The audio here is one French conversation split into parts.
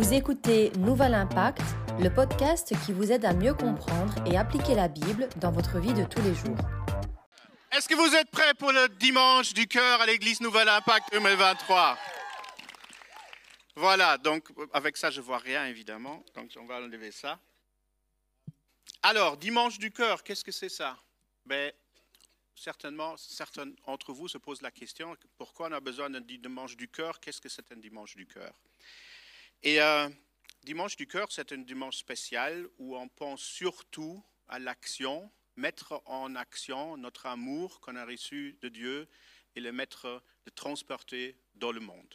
Vous écoutez Nouvel Impact, le podcast qui vous aide à mieux comprendre et appliquer la Bible dans votre vie de tous les jours. Est-ce que vous êtes prêts pour le dimanche du cœur à l'église Nouvel Impact 2023 Voilà, donc avec ça je vois rien évidemment, donc on va enlever ça. Alors, dimanche du cœur, qu'est-ce que c'est ça? Ben, Certainement, certains d'entre vous se posent la question, pourquoi on a besoin d'un dimanche du cœur? Qu'est-ce que c'est un dimanche du cœur? Et euh, dimanche du cœur, c'est un dimanche spécial où on pense surtout à l'action, mettre en action notre amour qu'on a reçu de Dieu et le mettre, le transporter dans le monde.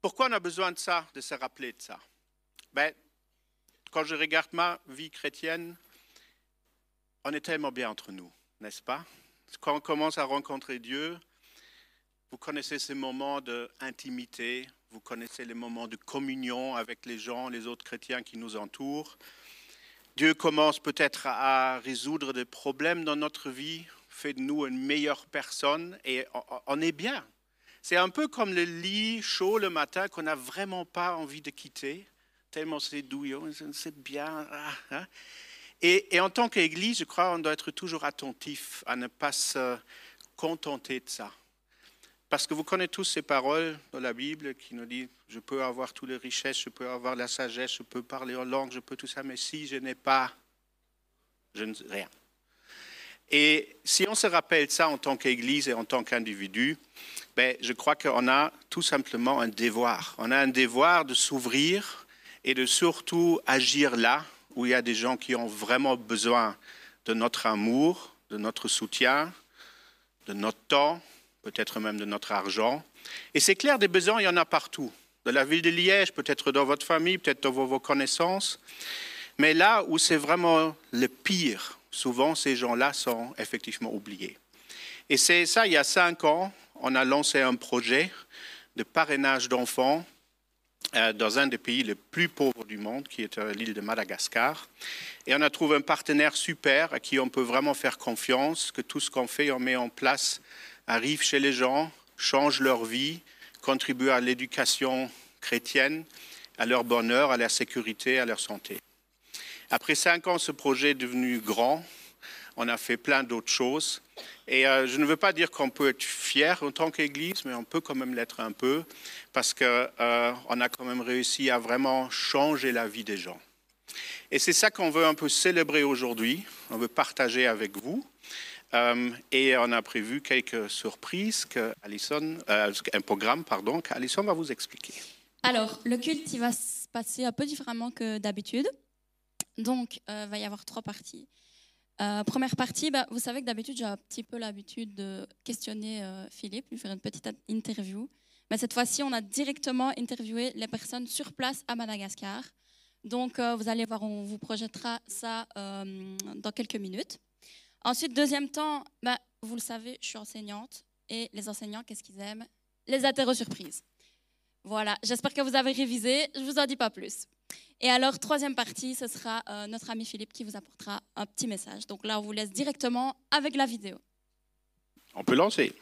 Pourquoi on a besoin de ça, de se rappeler de ça? Ben, Quand je regarde ma vie chrétienne, on est tellement bien entre nous, n'est-ce pas? Quand on commence à rencontrer Dieu, vous connaissez ces moments d'intimité, vous connaissez les moments de communion avec les gens, les autres chrétiens qui nous entourent. Dieu commence peut-être à résoudre des problèmes dans notre vie, fait de nous une meilleure personne et on est bien. C'est un peu comme le lit chaud le matin qu'on n'a vraiment pas envie de quitter, tellement c'est douillon, c'est bien. Ah, hein. Et, en tant qu'Église, je crois qu'on doit être toujours attentif à ne pas se contenter de ça. Parce que vous connaissez tous ces paroles dans la Bible qui nous disent, je peux avoir toutes les richesses, je peux avoir la sagesse, je peux parler en langue, je peux tout ça, mais si je n'ai pas, je ne rien. Et si on se rappelle ça en tant qu'Église et en tant qu'individu, ben, je crois qu'on a tout simplement un devoir. On a un devoir de s'ouvrir et de surtout agir là où il y a des gens qui ont vraiment besoin de notre amour, de notre soutien, de notre temps, peut-être même de notre argent. Et c'est clair, des besoins, il y en a partout. De la ville de Liège, peut-être dans votre famille, peut-être dans vos connaissances. Mais là où c'est vraiment le pire, souvent ces gens-là sont effectivement oubliés. Et c'est ça, il y a cinq ans, on a lancé un projet de parrainage d'enfants euh, dans un des pays les plus pauvres du monde, qui est euh, l'île de Madagascar. Et on a trouvé un partenaire super à qui on peut vraiment faire confiance, que tout ce qu'on fait, on met en place, arrive chez les gens, change leur vie, contribue à l'éducation chrétienne, à leur bonheur, à leur sécurité, à leur santé. Après cinq ans, ce projet est devenu grand. On a fait plein d'autres choses. Et euh, je ne veux pas dire qu'on peut être fier en tant qu'Église, mais on peut quand même l'être un peu, parce qu'on euh, a quand même réussi à vraiment changer la vie des gens. Et c'est ça qu'on veut un peu célébrer aujourd'hui, on veut partager avec vous. Euh, et on a prévu quelques surprises, Alison, un programme pardon, qu'Alison va vous expliquer. Alors, le culte, il va se passer un peu différemment que d'habitude. Donc, il va y avoir trois parties. Euh, première partie, bah, vous savez que d'habitude, j'ai un petit peu l'habitude de questionner euh, Philippe, lui faire une petite interview. Mais cette fois-ci, on a directement interviewé les personnes sur place à Madagascar. Donc, euh, vous allez voir, on vous projettera ça dans quelques minutes. Ensuite, deuxième temps, bah, vous le savez, je suis enseignante. Et les enseignants, qu'est-ce qu'ils aiment? Les interro surprises. Voilà, j'espère que vous avez révisé. Je ne vous en dis pas plus. Et alors, troisième partie, ce sera euh, notre ami Philippe qui vous apportera un petit message. Donc là, on vous laisse directement avec la vidéo. On peut lancer.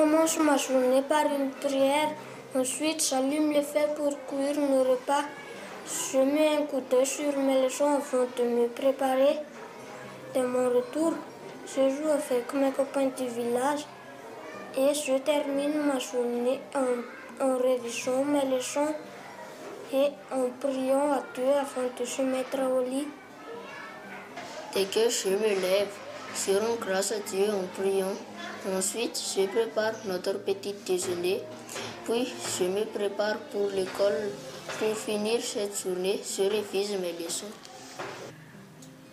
Commence ma journée par une prière. Ensuite, j'allume le feu pour cuire mon repas. Je mets un d'œil sur mes leçons afin de me préparer. De mon retour, je joue avec mes copains du village et je termine ma journée en, en révisant mes leçons et en priant à Dieu afin de se mettre au lit. Dès que je me lève, je rends grâce à Dieu en priant. Ensuite, je prépare notre petit déjeuner. Puis, je me prépare pour l'école. Pour finir cette journée, je révise mes leçons.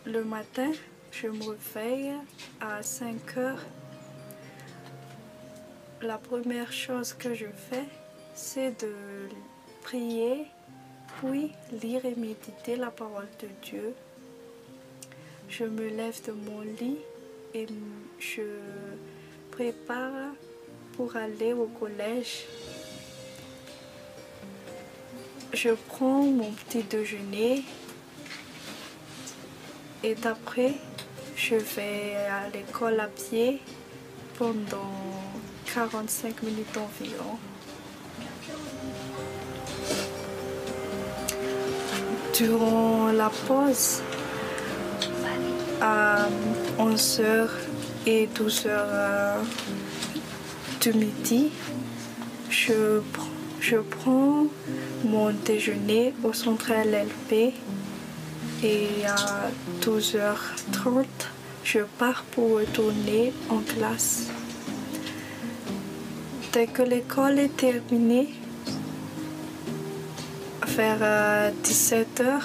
Le matin, je me réveille à 5 heures. La première chose que je fais, c'est de prier, puis lire et méditer la parole de Dieu. Je me lève de mon lit et je prépare pour aller au collège. Je prends mon petit déjeuner et après je vais à l'école à pied pendant 45 minutes environ. Durant la pause, à 11h et 12h du midi, je, je prends mon déjeuner au centre LLP et à 12h30, je pars pour retourner en classe. Dès que l'école est terminée, vers 17h,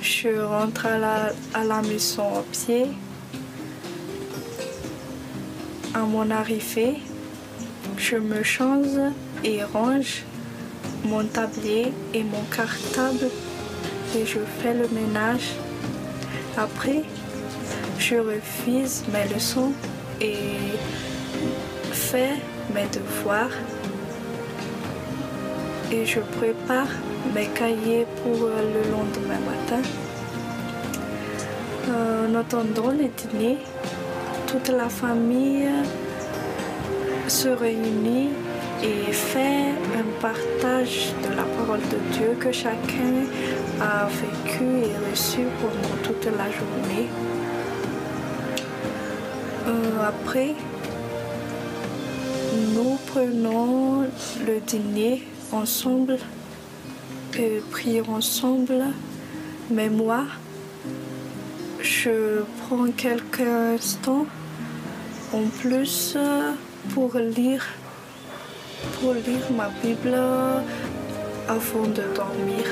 je rentre à la, à la maison à pied. À mon arrivée, je me change et range mon tablier et mon cartable et je fais le ménage. Après, je refuse mes leçons et fais mes devoirs et je prépare mes cahiers pour le lendemain matin. En attendant le dîner, toute la famille se réunit et fait un partage de la parole de Dieu que chacun a vécu et reçu pendant toute la journée. Euh, après, nous prenons le dîner ensemble et prions ensemble. Mais moi, je prends quelques instants en plus pour lire, pour lire ma Bible avant de dormir.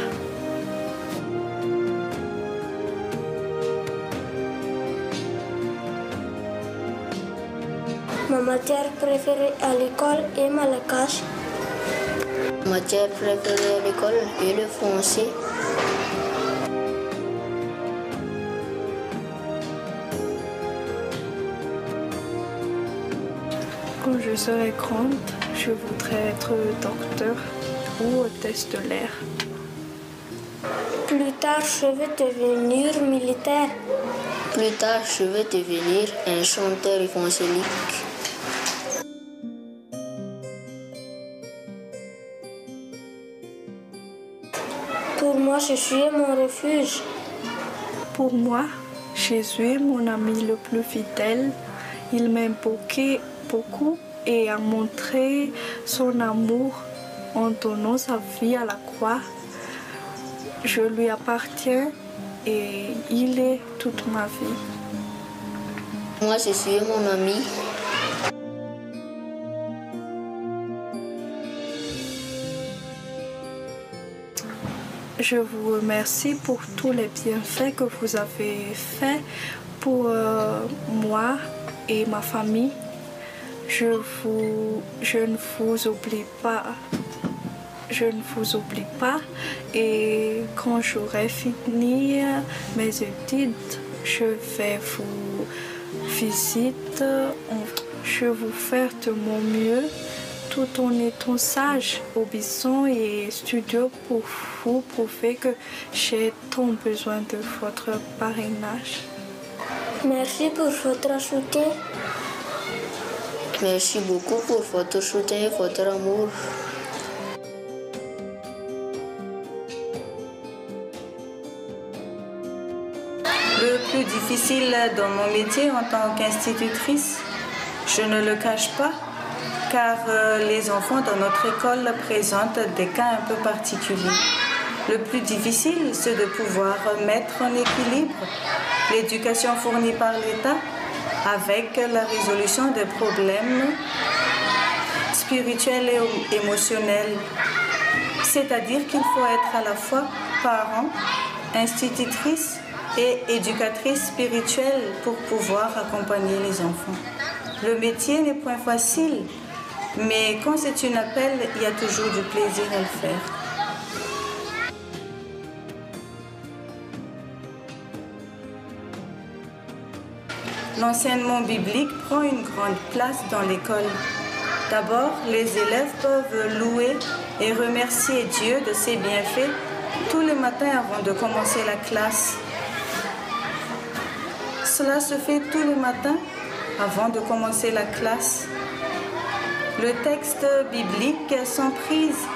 Ma matière préférée à l'école est Malakash. Ma matière préférée à l'école est le français. Serai grande, je voudrais être docteur ou hôtesse de l'air. Plus tard, je vais devenir militaire. Plus tard, je vais devenir un chanteur évangélique. Pour moi, Jésus est mon refuge. Pour moi, Jésus est mon ami le plus fidèle. Il m'aime beaucoup, beaucoup et a montré son amour en donnant sa vie à la croix. Je lui appartiens et il est toute ma vie. Moi, Jésus est mon ami. Je vous remercie pour tous les bienfaits que vous avez faits pour euh, moi et ma famille. Je, ne vous oublie pas. Je ne vous oublie pas. Et quand j'aurai fini mes études, je vais vous visiter. Je vais vous faire de mon mieux tout en étant sage, obéissant et studieux pour vous prouver que j'ai tant besoin de votre parrainage. Merci pour votre soutien. Merci beaucoup pour votre soutien et votre amour. Le plus difficile dans mon métier en tant qu'institutrice, je ne le cache pas, car euh, les enfants dans notre école présentent des cas un peu particuliers. Le plus difficile, c'est de pouvoir mettre en équilibre l'éducation fournie par l'État avec la résolution des problèmes spirituels et émotionnels. C'est-à-dire qu'il faut être à la fois parent, institutrice et éducatrice spirituelle pour pouvoir accompagner les enfants. Le métier n'est point facile, mais quand c'est une appel, il y a toujours du plaisir à le faire. L'enseignement biblique prend une grande place dans l'école. D'abord, les élèves peuvent louer et remercier Dieu de ses bienfaits tous les matins avant de commencer la classe. Cela se fait tous les matins avant de commencer la classe. Le texte biblique s'emprise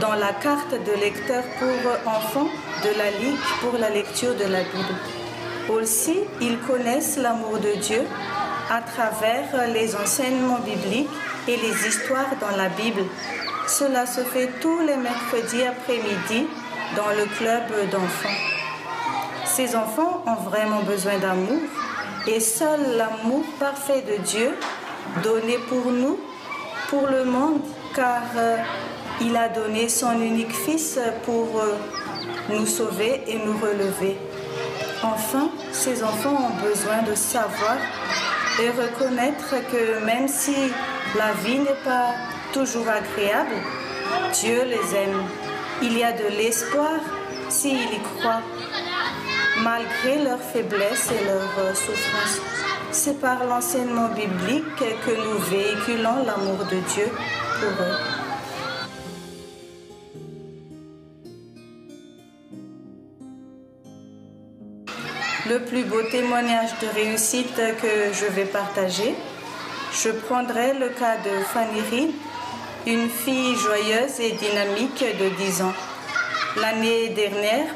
dans la carte de lecteur pour enfants de la Ligue pour la lecture de la Bible. Aussi, ils connaissent l'amour de Dieu à travers les enseignements bibliques et les histoires dans la Bible. Cela se fait tous les mercredis après-midi dans le club d'enfants. Ces enfants ont vraiment besoin d'amour et seul l'amour parfait de Dieu, donné pour nous, pour le monde, car euh, il a donné son unique Fils pour euh, nous sauver et nous relever. Enfin, ces enfants ont besoin de savoir et reconnaître que même si la vie n'est pas toujours agréable, Dieu les aime. Il y a de l'espoir s'ils y croient, malgré leur faiblesse et leur souffrance. C'est par l'enseignement biblique que nous véhiculons l'amour de Dieu pour eux. Le plus beau témoignage de réussite que je vais partager, je prendrai le cas de Fanny une fille joyeuse et dynamique de 10 ans. L'année dernière,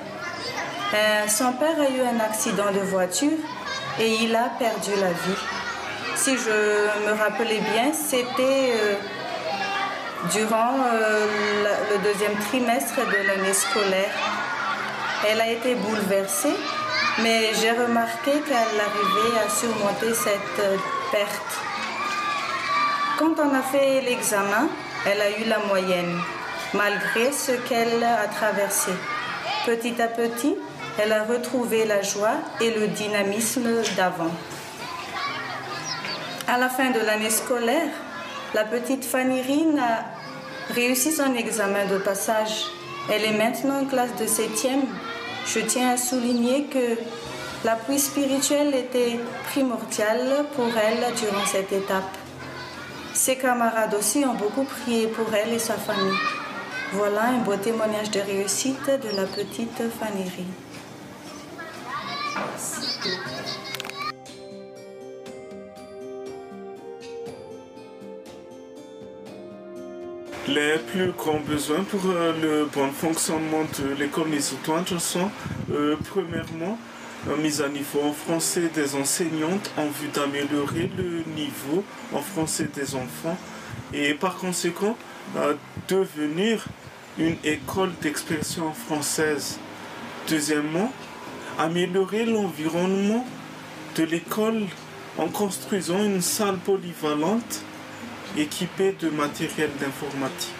euh, son père a eu un accident de voiture et il a perdu la vie. Si je me rappelais bien, c'était euh, durant euh, le deuxième trimestre de l'année scolaire. Elle a été bouleversée mais j'ai remarqué qu'elle arrivait à surmonter cette euh, perte. Quand on a fait l'examen, elle a eu la moyenne, malgré ce qu'elle a traversé. Petit à petit, elle a retrouvé la joie et le dynamisme d'avant. À la fin de l'année scolaire, la petite Fanny Rine a réussi son examen de passage. Elle est maintenant en classe de 7e je tiens à souligner que l'appui spirituel était primordial pour elle durant cette étape. Ses camarades aussi ont beaucoup prié pour elle et sa famille. Voilà un beau témoignage de réussite de la petite Fanny Les plus grands besoins pour euh, le bon fonctionnement de l'école Mésotouange sont, euh, premièrement, la mise à niveau en français des enseignantes en vue d'améliorer le niveau en français des enfants et par conséquent devenir une école d'expression française. Deuxièmement, améliorer l'environnement de l'école en construisant une salle polyvalente équipés de matériel d'informatique.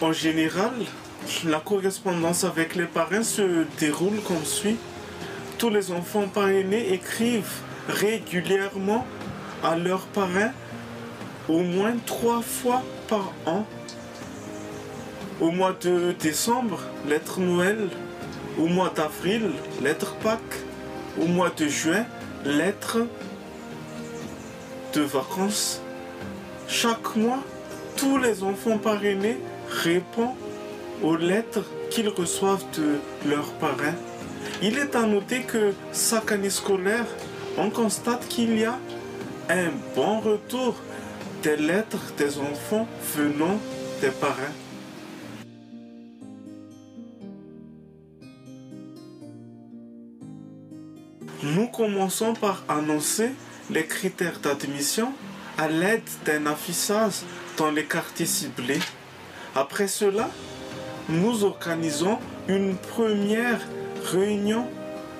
En général, la correspondance avec les parents se déroule comme suit. Tous les enfants parrainés écrivent régulièrement à leurs parents au moins trois fois par an. Au mois de décembre, lettre Noël. Au mois d'avril, lettre Pâques au mois de juin, lettres de vacances. Chaque mois, tous les enfants parrainés répondent aux lettres qu'ils reçoivent de leurs parents. Il est à noter que chaque année scolaire, on constate qu'il y a un bon retour des lettres des enfants venant des parents. Nous commençons par annoncer les critères d'admission à l'aide d'un affichage dans les quartiers ciblés. Après cela, nous organisons une première réunion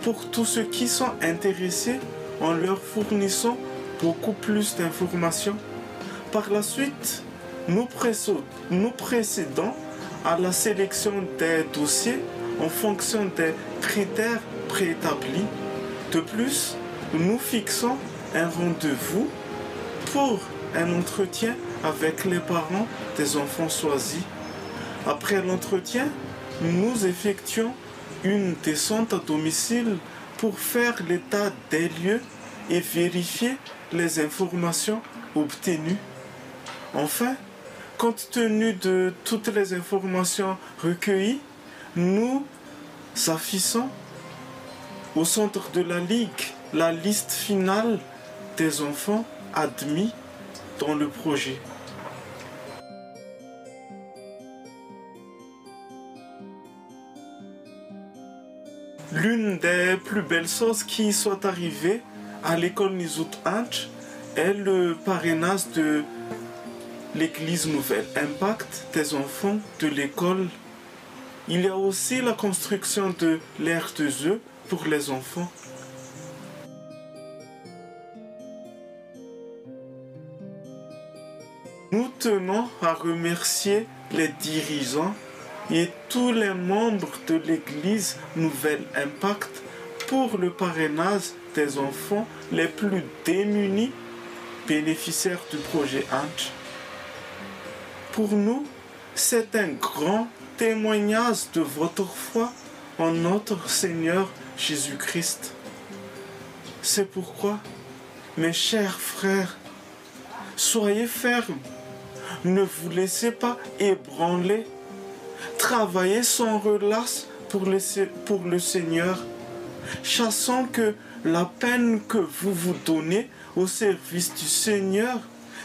pour tous ceux qui sont intéressés en leur fournissant beaucoup plus d'informations. Par la suite, nous, nous procédons à la sélection des dossiers en fonction des critères préétablis. De plus, nous fixons un rendez-vous pour un entretien avec les parents des enfants choisis. Après l'entretien, nous effectuons une descente à domicile pour faire l'état des lieux et vérifier les informations obtenues. Enfin, compte tenu de toutes les informations recueillies, nous affichons au centre de la Ligue la liste finale des enfants admis dans le projet. L'une des plus belles choses qui soit arrivées à l'école Nizout Hanch est le parrainage de l'église nouvelle Impact des enfants de l'école. Il y a aussi la construction de l'aire de jeu pour les enfants. Nous tenons à remercier les dirigeants et tous les membres de l'Église Nouvelle Impact pour le parrainage des enfants les plus démunis bénéficiaires du projet Ange. Pour nous, c'est un grand témoignage de votre foi en notre Seigneur Jésus-Christ. C'est pourquoi, mes chers frères, soyez fermes ne vous laissez pas ébranler. Travaillez sans relâche pour le, Seigneur. Chassant que la peine que vous vous donnez au service du Seigneur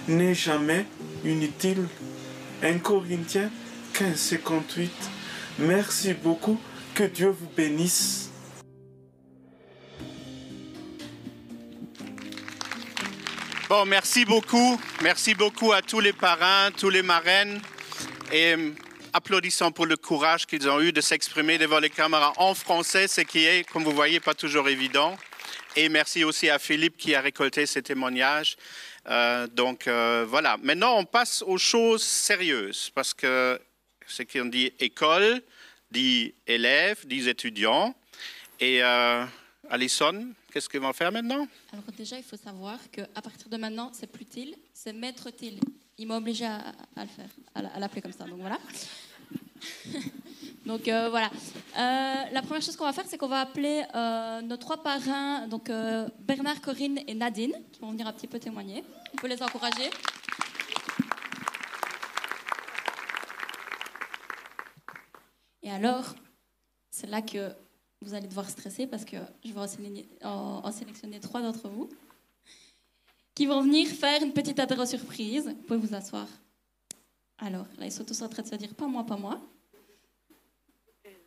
n'est jamais inutile. 1 Corinthiens 15, 58. Merci beaucoup. Que Dieu vous bénisse. Bon, merci beaucoup. Merci beaucoup à tous les parrains, tous les marraines. Et euh, applaudissons pour le courage qu'ils ont eu de s'exprimer devant les caméras en français, ce qui est, comme vous voyez, pas toujours évident. Et merci aussi à Philippe qui a récolté ces témoignages. Euh, donc euh, voilà. Maintenant, on passe aux choses sérieuses parce que ce qu'on dit école dit élèves, dit étudiants. Et Alison, qu'est-ce qu'ils vont faire maintenant? Alors déjà, il faut savoir qu'à partir de maintenant, c'est plus til, c'est maître til. Il m'a obligé à, le faire, à l'appeler comme ça. Donc voilà. donc euh, voilà. Euh, la première chose qu'on va faire, c'est qu'on va appeler euh, nos trois parrains, donc Bernard, Corinne et Nadine, qui vont venir un petit peu témoigner. On peut les encourager. Et alors, c'est là que vous allez devoir stresser parce que je vais en, sélectionner trois d'entre vous qui vont venir faire une petite apéro surprise. Vous pouvez vous asseoir. Alors, là, ils sont tous en train de se dire pas moi, pas moi.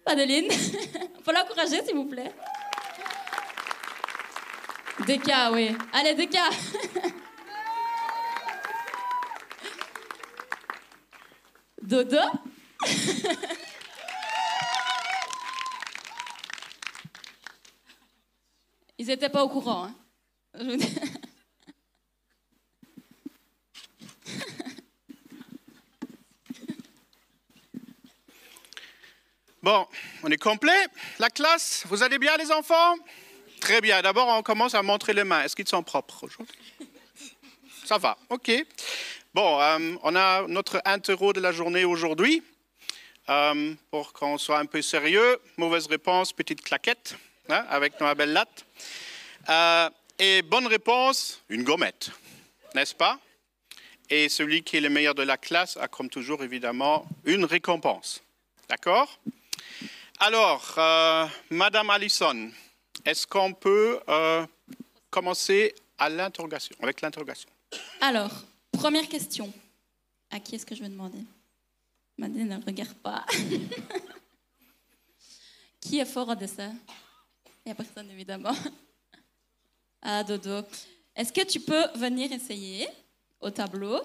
Adeline, faut l'encourager, s'il vous plaît. Deka, oui. Allez, Deka. Dodo. Ils n'étaient pas au courant. Hein. Bon, on est complet. La classe, vous allez bien les enfants? Très bien. D'abord, on commence à montrer les mains. Est-ce qu'ils sont propres aujourd'hui? Ça va, ok. Bon, euh, on a notre interro de la journée aujourd'hui. Euh, pour qu'on soit un peu sérieux, mauvaise réponse, petite claquette hein, avec ma belle latte. Euh, et bonne réponse, une gommette, n'est-ce pas? Et celui qui est le meilleur de la classe a, comme toujours, évidemment, une récompense. D'accord? Alors, euh, Madame Allison, est-ce qu'on peut euh, commencer à l'interrogation, avec l'interrogation? Alors, première question. À qui est-ce que je vais demander? Madeleine ne regarde pas. qui est fort au dessin? Il n'y a personne, évidemment. Ah, Dodo. Est-ce que tu peux venir essayer au tableau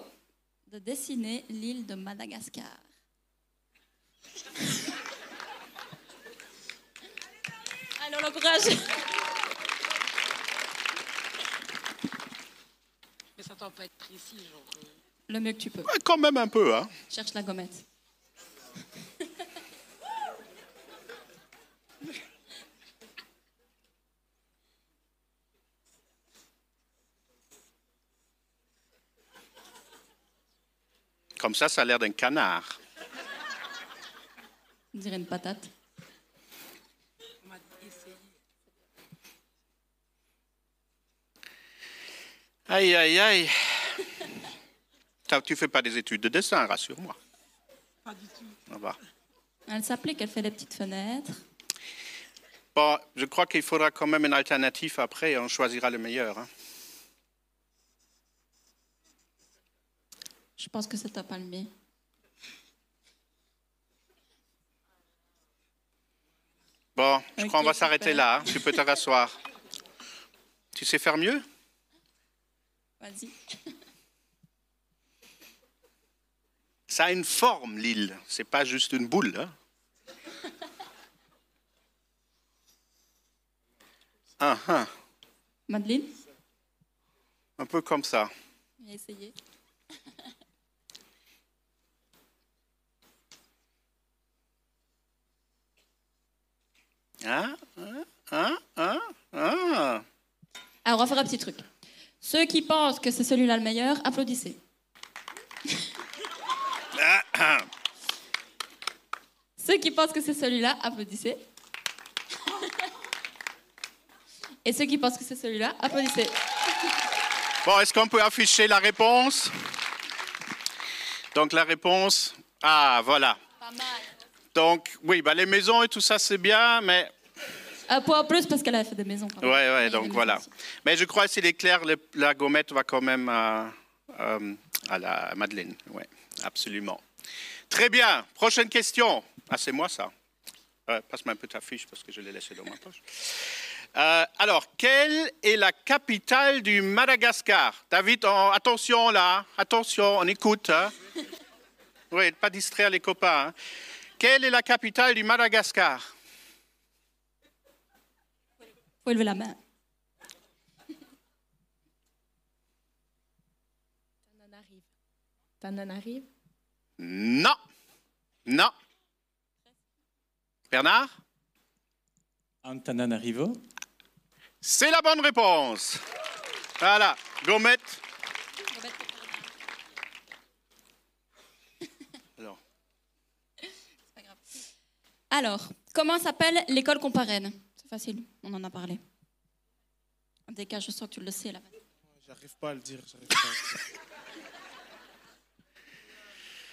de dessiner l'île de Madagascar? Alors, le courage. Mais ça doit pas être précis, genre. euh, Le mieux que tu peux. Ouais, Quand même un peu, hein Cherche la gommette. Comme ça, ça a l'air d'un canard. On dirait une patate. on. Aïe, aïe, aïe. Tu fais pas des études de dessin, rassure-moi. Pas du tout. Ça va. Elle s'applique, elle fait des petites fenêtres. Bon, je crois qu'il faudra quand même une alternative après et on choisira le meilleur. hein. Je pense que c'est top palmier. Bon, je crois qu'on va s'arrêter là. hein. Tu peux te rasseoir. Tu sais faire mieux? Vas-y. Ça a une forme, l'île. C'est pas juste une boule. hein. Ah, ah. Madeleine, Un peu comme ça. Essayer. Ah, ah, ah, ah. Alors, on va faire un petit truc. Ceux qui pensent que c'est celui-là le meilleur, applaudissez. Ceux qui pensent que c'est celui-là, applaudissez. Et ceux qui pensent que c'est celui-là, applaudissez. Bon, est-ce qu'on peut afficher la réponse? Donc la réponse, ah voilà. Pas mal. Donc oui, bah, les maisons et tout ça c'est bien, mais Un point en plus parce qu'elle a fait des maisons. quand ouais, même. ouais, a donc voilà. aussi. Mais je crois s'il est clair, le- la gommette va quand même à, euh, à la Madeleine. Oui, absolument. Très bien. Prochaine question. Ah, c'est moi ça. Ouais, Passe-moi un peu ta fiche parce que je l'ai laissée dans ma poche. Euh, alors, quelle est la capitale du Madagascar? David, en- attention là, attention, on écoute. hein. Oui, pas distraire les copains. hein. Quelle est la capitale du Madagascar? Faut lever la main. Tananarive. Non. Non. Bernard? Antananarivo. C'est la bonne réponse. Voilà, gommette. Alors, Alors, comment s'appelle l'école qu'on parraine? C'est facile, on en a parlé. En tout cas, je sens que tu le sais là. J'arrive pas à le dire. j'arrive pas à le dire.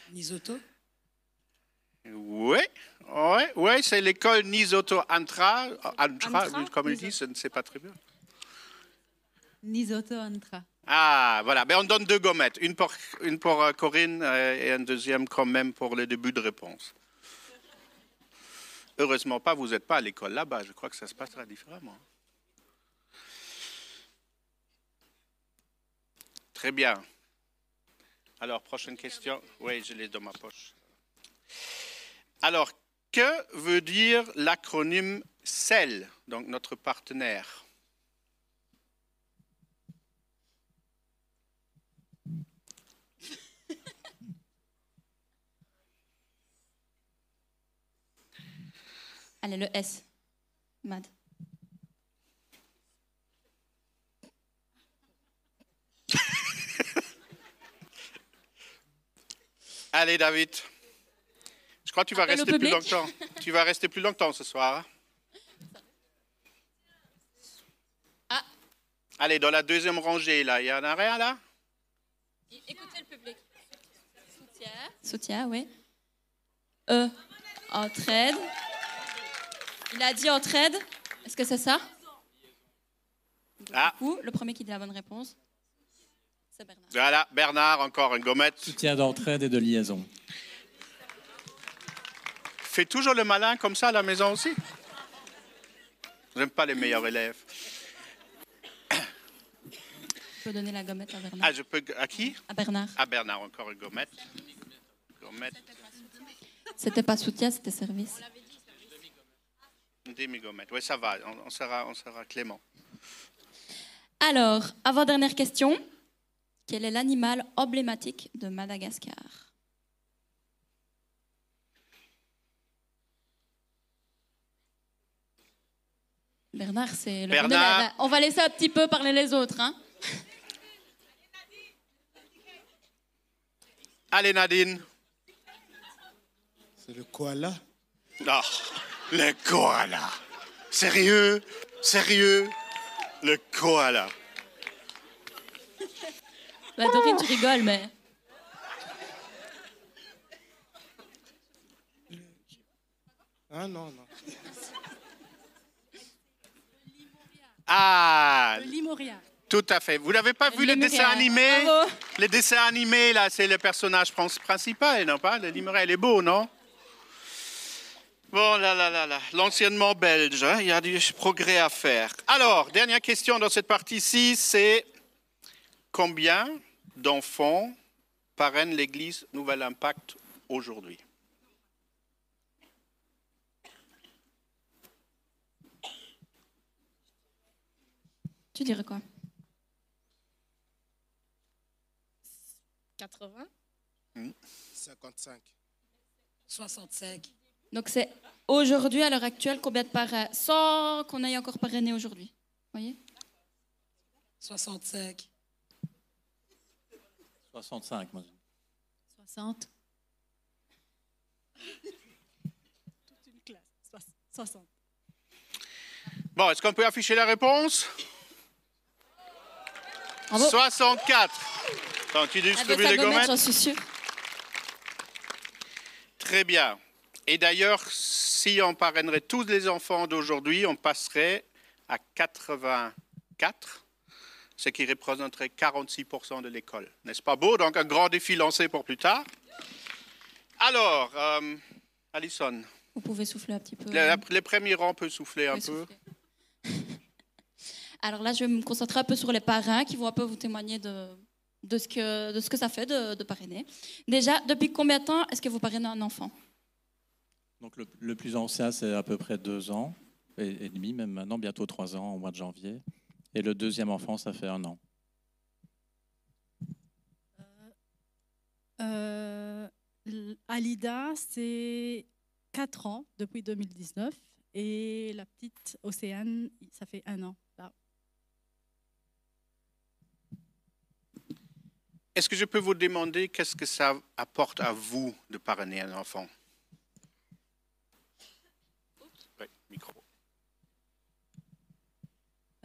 Nisoto? Oui, oui, oui, c'est l'école Nisoto Antra. Antra, Antra, comme il dit, je ne sais pas très bien. Nisoto Antra. Ah, voilà. Ben, on donne deux gommettes. Une pour, une pour euh, Corinne euh, et une deuxième quand même pour le début de réponse. Heureusement pas, vous n'êtes pas à l'école là-bas. Je crois que ça se passera différemment. Très bien. Alors, prochaine question. Oui, je l'ai dans ma poche. Alors, que veut dire l'acronyme CEL, donc notre partenaire? Allez, le S. Mad. Allez, David. Je crois que tu vas Appel rester plus longtemps. Tu vas rester plus longtemps ce soir. hein. Ah. Allez, dans la deuxième rangée, là, il y en a rien, là? Écoutez le public. Soutien. Soutien, oui. E. Entraide. Il a dit entraide. Est-ce que c'est ça? Ah, Ou le premier qui dit la bonne réponse C'est Bernard. voilà, Bernard, encore une gommette. Soutien d'entraide et de liaison. Fais toujours le malin comme ça à la maison aussi. J'aime pas les meilleurs élèves. Je peux donner la gommette à Bernard. Ah, je peux. À qui? À Bernard. À Bernard, encore une gommette. Gommette, C'était pas soutien, c'était service. Une demi-gommette. Oui, ça va, on, on sera, on sera clément. Alors, avant-dernière question. Quel est l'animal emblématique de Madagascar? Bernard, c'est le Bernard. On va laisser un petit peu parler les autres. Hein Allez, Nadine. C'est le koala? Ah, le koala. Sérieux? Sérieux? Le koala. bah, Dorine, tu rigoles, mais. Ah non, non. Ah, Limoria. tout à fait. Vous n'avez pas vu les Lémurien. dessins animés? Bravo. Les dessins animés, là, c'est le personnage prin- principal, non pas? Le Limeray, il est beau, non? Bon, là, là, là, là. L'anciennement belge, hein, il y a du progrès à faire. Alors, dernière question dans cette partie-ci, c'est combien d'enfants parrainent l'Église Nouvel Impact aujourd'hui? Tu dirais quoi? 80 55. 65. Donc, c'est aujourd'hui, à l'heure actuelle, combien de parrains Sans qu'on ait encore parrainé aujourd'hui? Vous voyez? 65. 65, moi. je dis. 60. Toute une classe. Soix- 60. Bon, est-ce qu'on peut afficher la réponse? Bravo. 64. Attends, tu distribues les gommette, gommettes j'en suis sûre. Très bien. Et d'ailleurs, si on parrainerait tous les enfants d'aujourd'hui, on passerait à 84, ce qui représenterait 46% de l'école. N'est-ce pas beau? Donc un grand défi lancé pour plus tard. Alors, euh, Alison, Vous pouvez souffler un petit peu. le- les premiers rangs peuvent souffler un peu. souffler. Alors là, je vais me concentrer un peu sur les parrains qui vont un peu vous témoigner de, de, ce, que, de ce que ça fait de, de parrainer. Déjà, depuis combien de temps est-ce que vous parrainez un enfant? Donc le, le plus ancien, c'est à peu près deux ans et, et demi, même maintenant, bientôt trois ans au mois de janvier. Et le deuxième enfant, ça fait un an. Euh, l- Alida, c'est 4 ans depuis 2019 et la petite Océane, ça fait un an. Est-ce que je peux vous demander qu'est-ce que ça apporte à vous de parrainer un enfant Oui,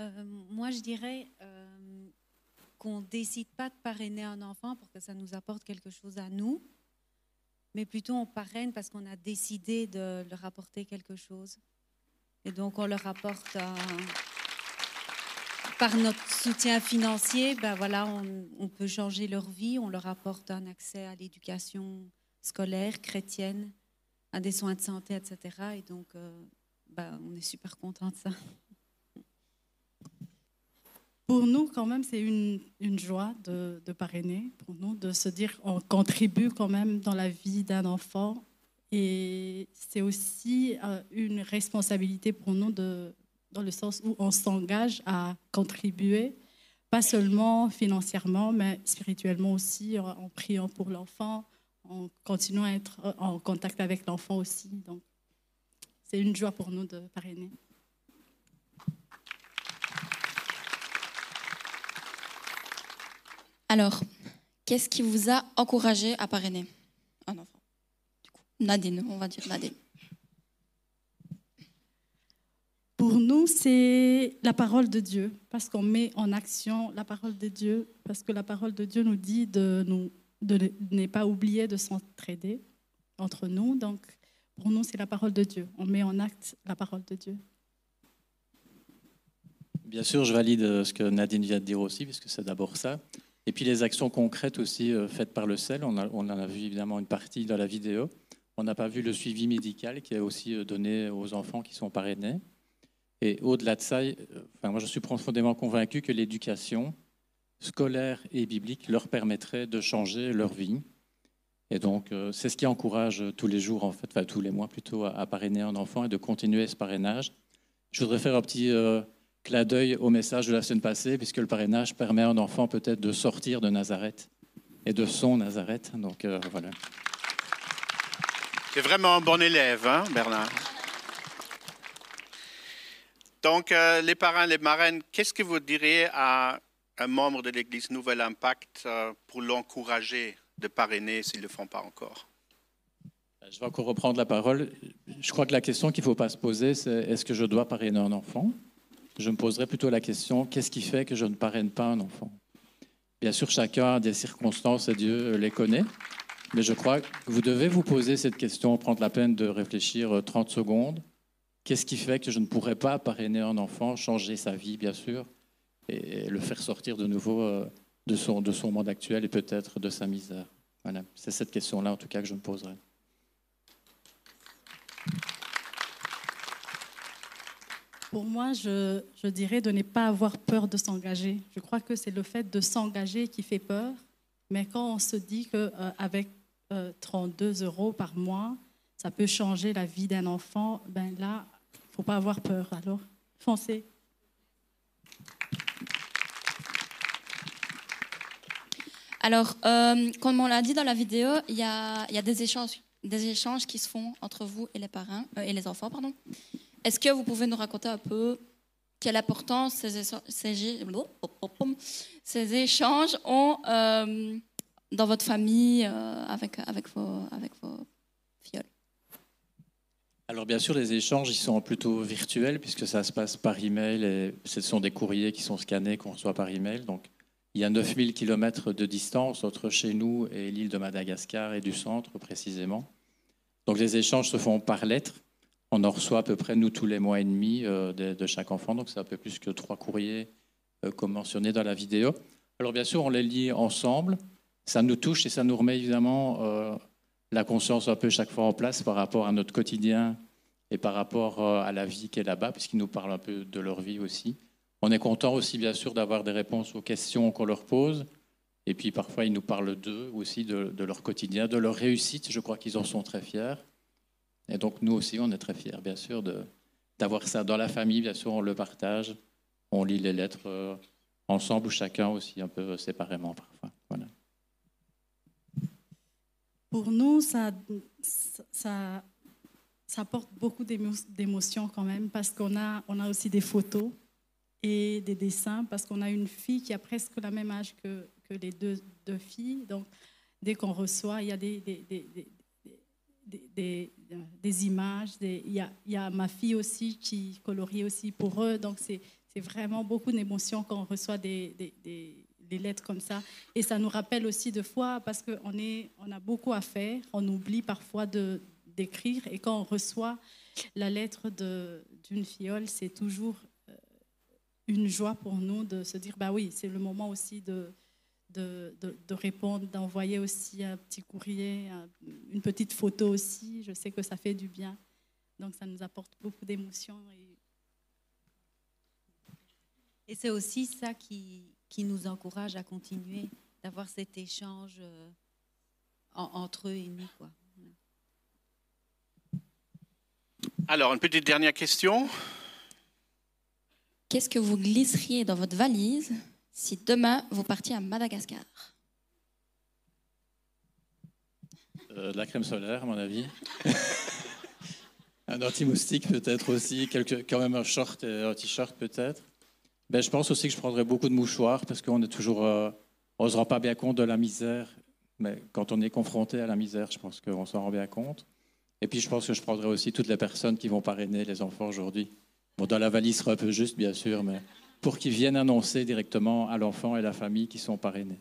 Euh, moi, je dirais euh, qu'on ne décide pas de parrainer un enfant pour que ça nous apporte quelque chose à nous, mais plutôt on parraine parce qu'on a décidé de leur apporter quelque chose. Et donc, on leur apporte, par notre soutien financier, ben voilà, on, on peut changer leur vie, on leur apporte un accès à l'éducation scolaire, chrétienne, à des soins de santé, etc. Et donc, ben, on est super content de ça. Pour nous, quand même, c'est une, joie de, parrainer, pour nous, de se dire qu'on contribue quand même dans la vie d'un enfant. Et c'est aussi euh, une responsabilité pour nous, dans le sens où on s'engage à contribuer, pas seulement financièrement, mais spirituellement aussi, en, en priant pour l'enfant, en continuant à être euh, en contact avec l'enfant aussi. Donc, c'est une joie pour nous de parrainer. Alors, qu'est-ce qui vous a encouragé à parrainer un enfant? Du coup, Nadine, on va dire Nadine. Pour nous, c'est la parole de Dieu, parce qu'on met en action la parole de Dieu, parce que la parole de Dieu nous dit de, nous, de ne pas oublier de s'entraider entre nous. Donc, pour nous, la parole de Dieu. On met en acte la parole de Dieu. Bien sûr, je valide euh, ce que Nadine vient de dire aussi, puisque c'est d'abord ça. Et puis les actions concrètes aussi euh, faites par le CEL, on, en a vu évidemment une partie dans la vidéo. On n'a pas vu le suivi médical qui est aussi euh, donné aux enfants qui sont parrainés. Et au-delà de ça, moi je suis profondément convaincu que l'éducation scolaire et biblique leur permettrait de changer leur vie. Et donc euh, c'est ce qui encourage euh, tous les jours, en fait, enfin tous les mois plutôt, à, parrainer un enfant et de continuer ce parrainage. Je voudrais faire un petit euh, clin d'œil au message de la semaine passée, puisque le parrainage permet à un enfant peut-être de sortir de Nazareth et de son Nazareth. Donc euh, voilà. C'est vraiment un bon élève, hein, Bernard? Donc, les parrains, les marraines, qu'est-ce que vous diriez à un membre de l'Église Nouvel Impact pour l'encourager? De parrainer s'ils ne le font pas encore Je vais encore reprendre la parole. Je crois que la question qu'il ne faut pas se poser, c'est est-ce que je dois parrainer un enfant? Je me poserais plutôt la question qu'est-ce qui fait que je ne parraine pas un enfant? Bien sûr, chacun a des circonstances et Dieu les connaît. Mais je crois que vous devez vous poser cette question, prendre la peine de réfléchir euh, 30 secondes. Qu'est-ce qui fait que je ne pourrais pas parrainer un enfant, changer sa vie, bien sûr, et le faire sortir de nouveau euh, de son, de son monde actuel et peut-être de sa misère Voilà, c'est cette question-là, en tout cas, que je me poserai. Pour moi, je, je dirais de ne pas avoir peur de s'engager. Je crois que c'est le fait de s'engager qui fait peur. Mais quand on se dit qu'avec 32 euros par mois, ça peut changer la vie d'un enfant, ben là, il ne faut pas avoir peur. Alors, foncez. Alors, euh, comme on l'a dit dans la vidéo, il y a, des, échanges, des échanges qui se font entre vous et les parents euh, et les enfants. pardon. Est-ce que vous pouvez nous raconter un peu quelle importance ces, ces, gé- ces échanges ont euh, dans votre famille avec, vos, avec fioles? Alors bien sûr, les échanges, ils sont plutôt virtuels puisque ça se passe par email et ce sont des courriers qui sont scannés qu'on reçoit par email. Donc il y a 9000 km de distance entre chez nous et l'île de Madagascar et du centre précisément. Donc les échanges se font par lettre. On en reçoit à peu près, nous, tous les mois et demi euh, de, chaque enfant. Donc c'est un peu plus que trois courriers euh, comme mentionné dans la vidéo. Alors bien sûr, on les lit ensemble. Ça nous touche et ça nous remet évidemment euh, la conscience un peu chaque fois en place par rapport à notre quotidien et par rapport à la vie qui est là-bas, puisqu'ils nous parlent un peu de leur vie aussi. On est content aussi, bien sûr, d'avoir des réponses aux questions qu'on leur pose. Et puis parfois, ils nous parlent d'eux aussi, de, leur quotidien, de leur réussite. Je crois qu'ils en sont très fiers. Et donc, nous aussi, on est très fiers, bien sûr, d'avoir ça dans la famille. Bien sûr, on le partage. On lit les lettres euh, ensemble ou chacun aussi un peu séparément parfois. Voilà. Pour nous, ça, ça, apporte beaucoup d'émo- d'émotions quand même, parce qu'on a, on a aussi des photos et des dessins, parce qu'on a une fille qui a presque le même âge que, que les deux, deux filles. Donc, dès qu'on reçoit, il y a des, des, des, des- des images. il, y a, il y a ma fille aussi qui colorie aussi pour eux. Donc, c'est vraiment beaucoup d'émotions quand on reçoit des, lettres comme ça. Et ça nous rappelle aussi de fois, parce qu'on on a beaucoup à faire, on oublie parfois d'écrire. Et quand on reçoit la lettre d'une fiole, c'est toujours euh, une joie pour nous de se dire, bah oui, c'est le moment aussi de, de, de- de répondre, d'envoyer aussi un petit courrier, un- une petite photo aussi. Je sais que ça fait du bien. Donc ça nous apporte beaucoup d'émotions. Et Et c'est aussi ça qui, qui nous encourage à continuer, d'avoir cet échange euh, en- entre eux et nous. Quoi. Alors, une petite dernière question. Qu'est-ce que vous glisseriez dans votre valise si demain vous partiez à Madagascar Euh, de la crème solaire, à mon avis. un anti-moustique peut-être aussi, quelque, quand même un short et un t-shirt peut-être. Ben, je pense aussi que je prendrais beaucoup de mouchoirs parce qu'on est toujours, euh, on se rend pas bien compte de la misère, mais quand on est confronté à la misère, je pense qu'on s'en rend bien compte. Et puis je pense que je prendrais aussi toutes les personnes qui vont parrainer les enfants aujourd'hui. Bon, dans la valise sera un peu juste, bien sûr, mais pour qu'ils viennent annoncer directement à l'enfant et la famille qui sont parrainés.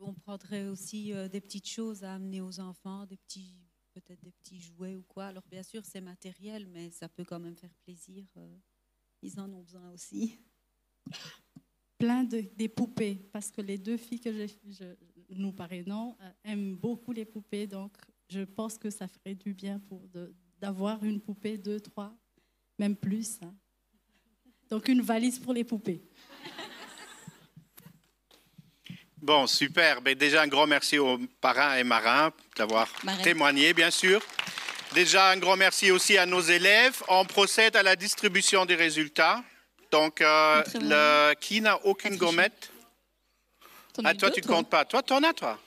on prendrait aussi euh, des petites choses à amener aux enfants, des petits, peut-être des petits jouets ou quoi. Alors bien sûr, c'est matériel, mais ça peut quand même faire plaisir. euh, ils en ont besoin aussi. plein de, des poupées, parce que les deux filles que je, nous parrainons euh, aiment beaucoup les poupées, donc je pense que ça ferait du bien pour de- d'avoir une poupée, deux, trois, même plus. hein. Donc une valise pour les poupées. Bon, super. Ben, déjà, un grand merci aux parrains et marins d'avoir témoigné, bien sûr. Déjà, un grand merci aussi à nos élèves. On procède à la distribution des résultats. Donc, euh, le, qui n'a aucune gommette? Ah, toi, tu ne comptes pas. Toi, t'en as, toi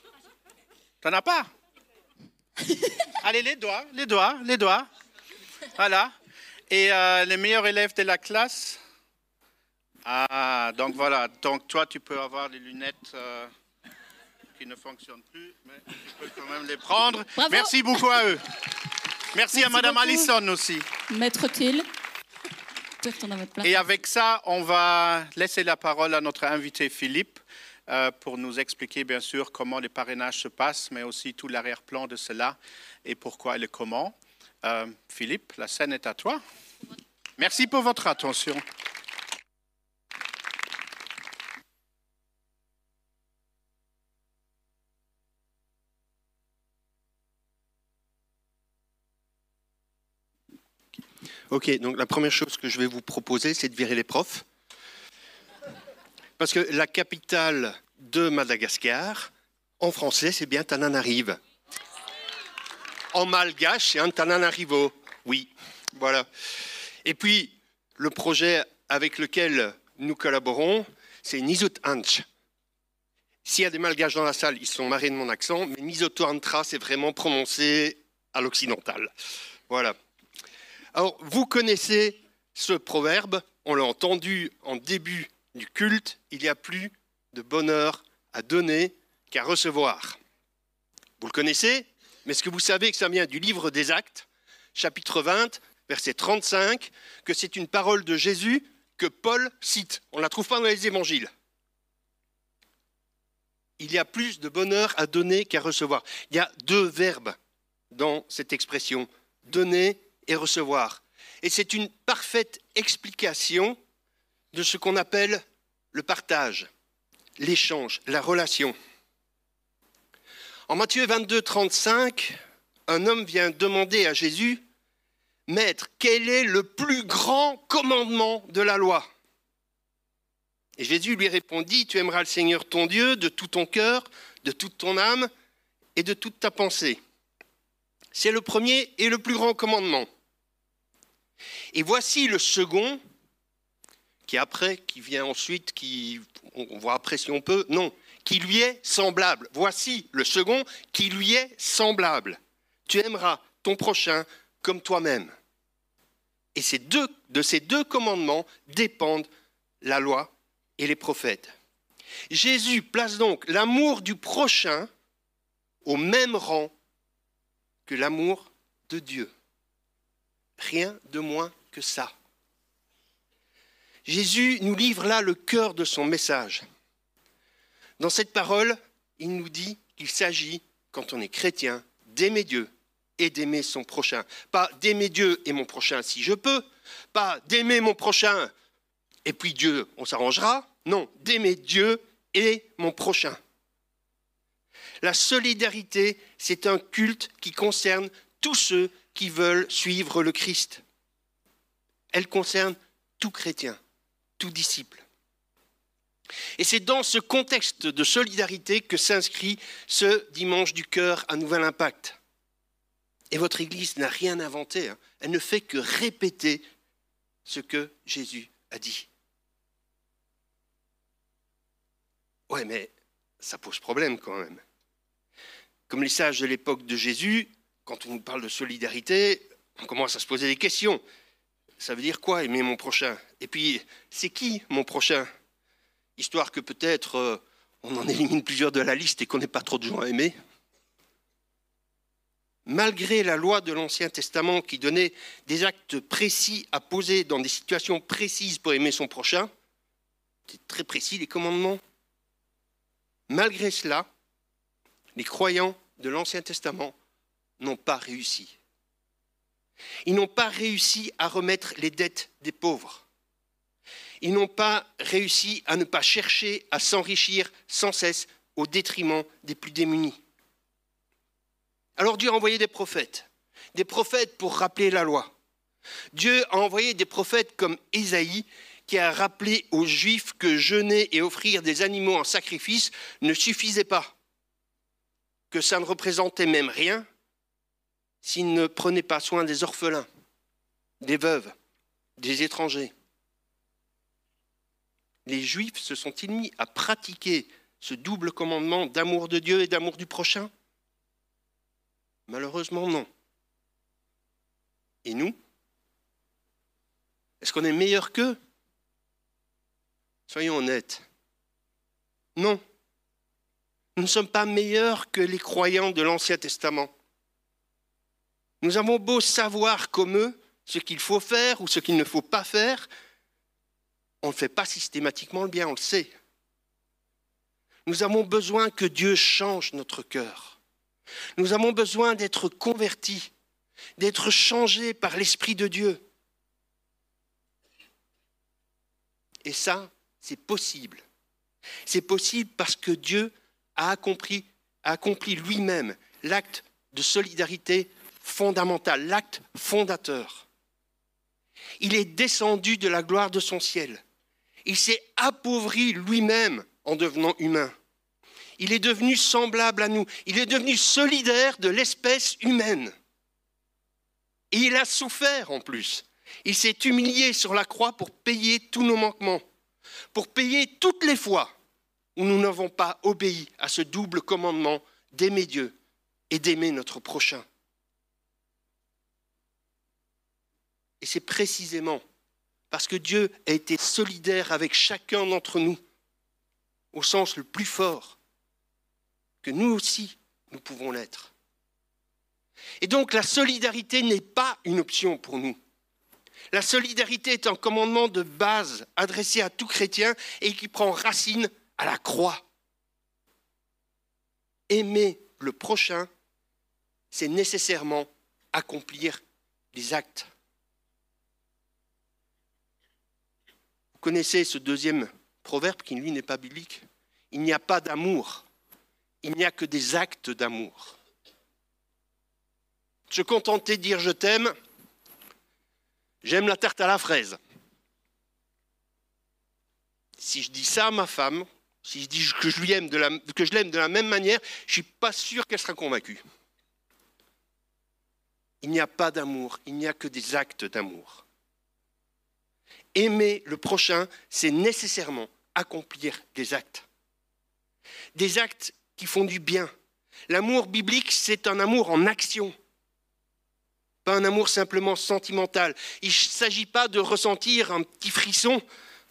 T'en as pas? Allez, les doigts, les doigts, les doigts. Voilà. Et euh, les meilleurs élèves de la classe Ah, donc voilà. Donc, toi, tu peux avoir les lunettes euh, qui ne fonctionnent plus, mais tu peux quand même les prendre. Bravo. Merci beaucoup à eux. Merci, à Madame beaucoup. Allison aussi. Maître Thiel. Et avec ça, on va laisser la parole à notre invité Philippe euh, pour nous expliquer bien sûr comment les parrainages se passent, mais aussi tout l'arrière-plan de cela et pourquoi et le comment. Euh, Philippe, la scène est à toi. Merci pour votre attention. Ok, donc la première chose que je vais vous proposer, c'est de virer les profs. Parce que la capitale de Madagascar, en français, c'est bien Tananarive. En malgache, c'est Antananarivo. Oui, voilà. Et puis, le projet avec lequel nous collaborons, c'est Nizut Anch. S'il y a des malgaches dans la salle, ils sont marrés de mon accent, mais Nisoto Antra, c'est vraiment prononcé à l'occidental. Voilà. Alors, vous connaissez ce proverbe, on l'a entendu en début du culte, il y a plus de bonheur à donner qu'à recevoir. Vous le connaissez, mais est-ce que vous savez que ça vient du livre des Actes, chapitre 20, verset 35, que c'est une parole de Jésus que Paul cite On ne la trouve pas dans les évangiles. Il y a plus de bonheur à donner qu'à recevoir. Il y a deux verbes dans cette expression, donner et recevoir. Et c'est une parfaite explication de ce qu'on appelle le partage, l'échange, la relation. En Matthieu 22, 35, un homme vient demander à Jésus, Maître, quel est le plus grand commandement de la loi? Et Jésus lui répondit, Tu aimeras le Seigneur ton Dieu de tout ton cœur, de toute ton âme et de toute ta pensée. C'est le premier et le plus grand commandement. Et voici le second, qui après, qui vient ensuite, qui on voit après si on peut, non, qui lui est semblable. Voici le second qui lui est semblable. Tu aimeras ton prochain comme toi-même. Et de ces deux commandements dépendent la loi et les prophètes. Jésus place donc l'amour du prochain au même rang que l'amour de Dieu. Rien de moins que ça. Jésus nous livre là le cœur de son message. Dans cette parole, il nous dit qu'il s'agit, quand on est chrétien, d'aimer Dieu et d'aimer son prochain. Pas d'aimer Dieu et mon prochain si je peux, pas d'aimer mon prochain et puis Dieu, on s'arrangera. Non, d'aimer Dieu et mon prochain. La solidarité, c'est un culte qui concerne tous ceux qui veulent suivre le Christ. Elle concerne tout chrétien, tout disciple. Et c'est dans ce contexte de solidarité que s'inscrit ce dimanche du cœur à Nouvel Impact. Et votre Église n'a rien inventé, hein. elle ne fait que répéter ce que Jésus a dit. Ouais, mais ça pose problème quand même. Comme les sages de l'époque de Jésus, quand on nous parle de solidarité, on commence à se poser des questions. Ça veut dire quoi aimer mon prochain? Et puis, c'est qui mon prochain? Histoire que peut-être euh, on en élimine plusieurs de la liste et qu'on n'ait pas trop de gens à aimer. Malgré la loi de l'Ancien Testament qui donnait des actes précis à poser dans des situations précises pour aimer son prochain, c'est très précis les commandements. Malgré cela, les croyants de l'Ancien Testament n'ont pas réussi. Ils n'ont pas réussi à remettre les dettes des pauvres. Ils n'ont pas réussi à ne pas chercher à s'enrichir sans cesse au détriment des plus démunis. Alors Dieu a envoyé des prophètes, des prophètes pour rappeler la loi. Dieu a envoyé des prophètes comme Ésaïe qui a rappelé aux Juifs que jeûner et offrir des animaux en sacrifice ne suffisait pas, que ça ne représentait même rien s'ils ne prenaient pas soin des orphelins, des veuves, des étrangers. Les Juifs se sont-ils mis à pratiquer ce double commandement d'amour de Dieu et d'amour du prochain? Malheureusement non. Et nous? Est-ce qu'on est meilleur qu'eux? Soyons honnêtes. Non. Nous ne sommes pas meilleurs que les croyants de l'Ancien Testament. Nous avons beau savoir comme eux ce qu'il faut faire ou ce qu'il ne faut pas faire, on ne fait pas systématiquement le bien, on le sait. Nous avons besoin que Dieu change notre cœur. Nous avons besoin d'être convertis, d'être changés par l'Esprit de Dieu. Et ça, c'est possible. C'est possible parce que Dieu a accompli, a accompli lui-même l'acte de solidarité fondamental, l'acte fondateur. Il est descendu de la gloire de son ciel. Il s'est appauvri lui-même en devenant humain. Il est devenu semblable à nous. Il est devenu solidaire de l'espèce humaine. Et il a souffert en plus. Il s'est humilié sur la croix pour payer tous nos manquements, pour payer toutes les fois où nous n'avons pas obéi à ce double commandement d'aimer Dieu et d'aimer notre prochain. Et c'est précisément parce que Dieu a été solidaire avec chacun d'entre nous, au sens le plus fort, que nous aussi, nous pouvons l'être. Et donc la solidarité n'est pas une option pour nous. La solidarité est un commandement de base adressé à tout chrétien et qui prend racine à la croix. Aimer le prochain, c'est nécessairement accomplir les actes. Vous connaissez ce deuxième proverbe qui, lui, n'est pas biblique? Il n'y a pas d'amour. Il n'y a que des actes d'amour. Se contenter de dire je t'aime, j'aime la tarte à la fraise. Si je dis ça à ma femme, si je dis que je, lui aime de que je l'aime de la même manière, je ne suis pas sûr qu'elle sera convaincue. Il n'y a pas d'amour, il n'y a que des actes d'amour. Aimer le prochain, c'est nécessairement accomplir des actes. Des actes qui font du bien. L'amour biblique, c'est un amour en action, pas un amour simplement sentimental. Il ne s'agit pas de ressentir un petit frisson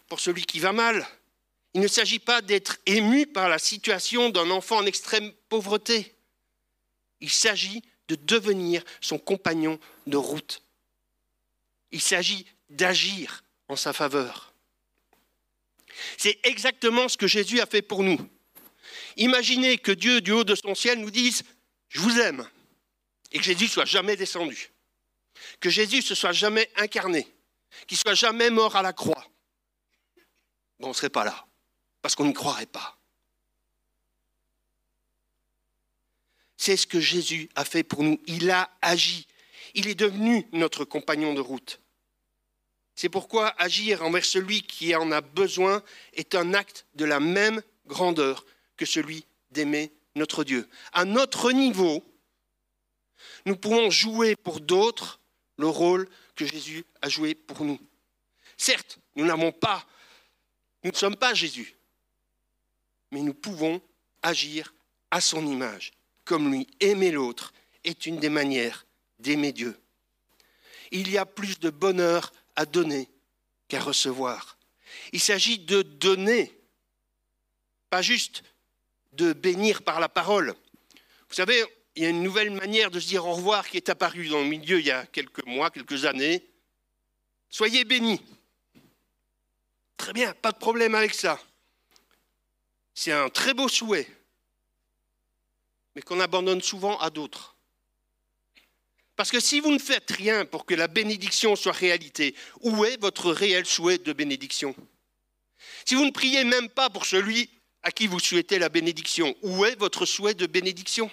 pour celui qui va mal. Il ne s'agit pas d'être ému par la situation d'un enfant en extrême pauvreté. Il s'agit de devenir son compagnon de route. Il s'agit d'agir en sa faveur. C'est exactement ce que Jésus a fait pour nous. Imaginez que Dieu, du haut de son ciel, nous dise Je vous aime, et que Jésus soit jamais descendu, que Jésus se soit jamais incarné, qu'il soit jamais mort à la croix. Bon, on ne serait pas là, parce qu'on n'y croirait pas. C'est ce que Jésus a fait pour nous. Il a agi. Il est devenu notre compagnon de route. C'est pourquoi agir envers celui qui en a besoin est un acte de la même grandeur que celui d'aimer notre Dieu. À notre niveau, nous pouvons jouer pour d'autres le rôle que Jésus a joué pour nous. Certes, nous n'avons pas, nous ne sommes pas Jésus, mais nous pouvons agir à son image, comme lui. Aimer l'autre est une des manières d'aimer Dieu. Il y a plus de bonheur à donner qu'à recevoir. Il s'agit de donner, pas juste de bénir par la parole. Vous savez, il y a une nouvelle manière de se dire au revoir qui est apparue dans le milieu il y a quelques mois, quelques années. Soyez bénis. Très bien, pas de problème avec ça. C'est un très beau souhait. mais qu'on abandonne souvent à d'autres. Parce que si vous ne faites rien pour que la bénédiction soit réalité, où est votre réel souhait de bénédiction? Si vous ne priez même pas pour celui à qui vous souhaitez la bénédiction, où est votre souhait de bénédiction?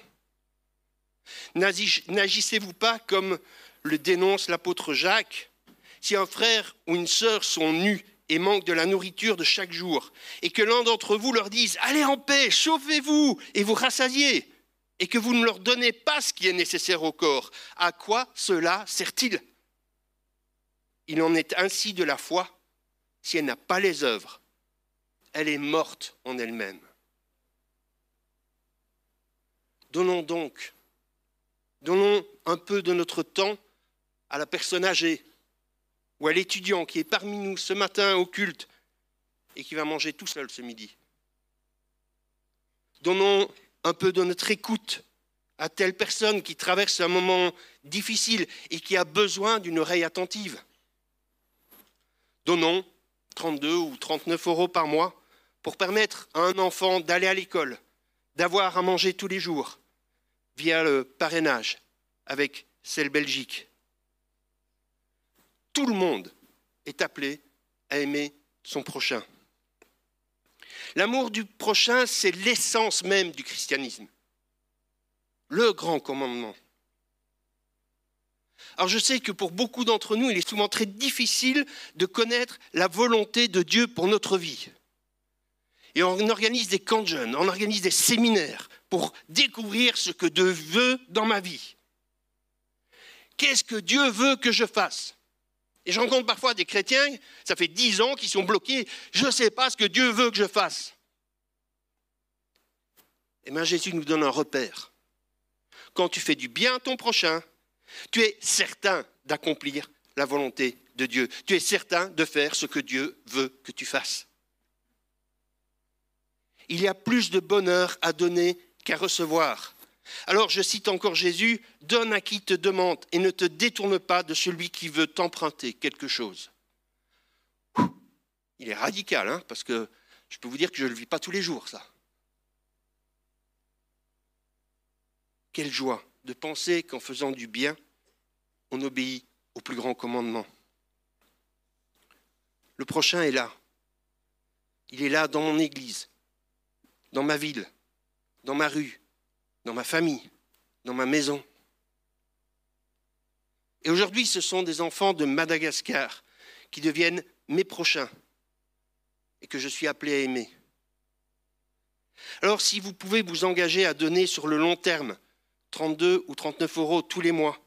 N'agissez-vous pas comme le dénonce l'apôtre Jacques? Si un frère ou une sœur sont nus et manquent de la nourriture de chaque jour, et que l'un d'entre vous leur dise Allez en paix, chauffez-vous et vous rassasiez, et que vous ne leur donnez pas ce qui est nécessaire au corps, à quoi cela sert-il? Il en est ainsi de la foi, si elle n'a pas les œuvres, elle est morte en elle-même. Donnons donc, donnons un peu de notre temps à la personne âgée ou à l'étudiant qui est parmi nous ce matin au culte et qui va manger tout seul ce midi. Donnons un peu de notre écoute à telle personne qui traverse un moment difficile et qui a besoin d'une oreille attentive. Donnons 32 ou 39 euros par mois pour permettre à un enfant d'aller à l'école, d'avoir à manger tous les jours, via le parrainage avec Celle Belgique. Tout le monde est appelé à aimer son prochain. L'amour du prochain, c'est l'essence même du christianisme. Le grand commandement. Alors je sais que pour beaucoup d'entre nous, il est souvent très difficile de connaître la volonté de Dieu pour notre vie. Et on organise des camps de jeunes, on organise des séminaires pour découvrir ce que Dieu veut dans ma vie. Qu'est-ce que Dieu veut que je fasse? Et je rencontre parfois des chrétiens, ça fait dix ans, qui sont bloqués. Je ne sais pas ce que Dieu veut que je fasse. Eh bien, Jésus nous donne un repère. Quand tu fais du bien à ton prochain, tu es certain d'accomplir la volonté de Dieu. Tu es certain de faire ce que Dieu veut que tu fasses. Il y a plus de bonheur à donner qu'à recevoir. Alors je cite encore Jésus, donne à qui te demande et ne te détourne pas de celui qui veut t'emprunter quelque chose. Il est radical, hein, parce que je peux vous dire que je ne le vis pas tous les jours, ça. Quelle joie de penser qu'en faisant du bien, on obéit au plus grand commandement. Le prochain est là. Il est là dans mon église, dans ma ville, dans ma rue, dans ma famille, dans ma maison. Et aujourd'hui, ce sont des enfants de Madagascar qui deviennent mes prochains et que je suis appelé à aimer. Alors si vous pouvez vous engager à donner sur le long terme 32 ou 39 euros tous les mois,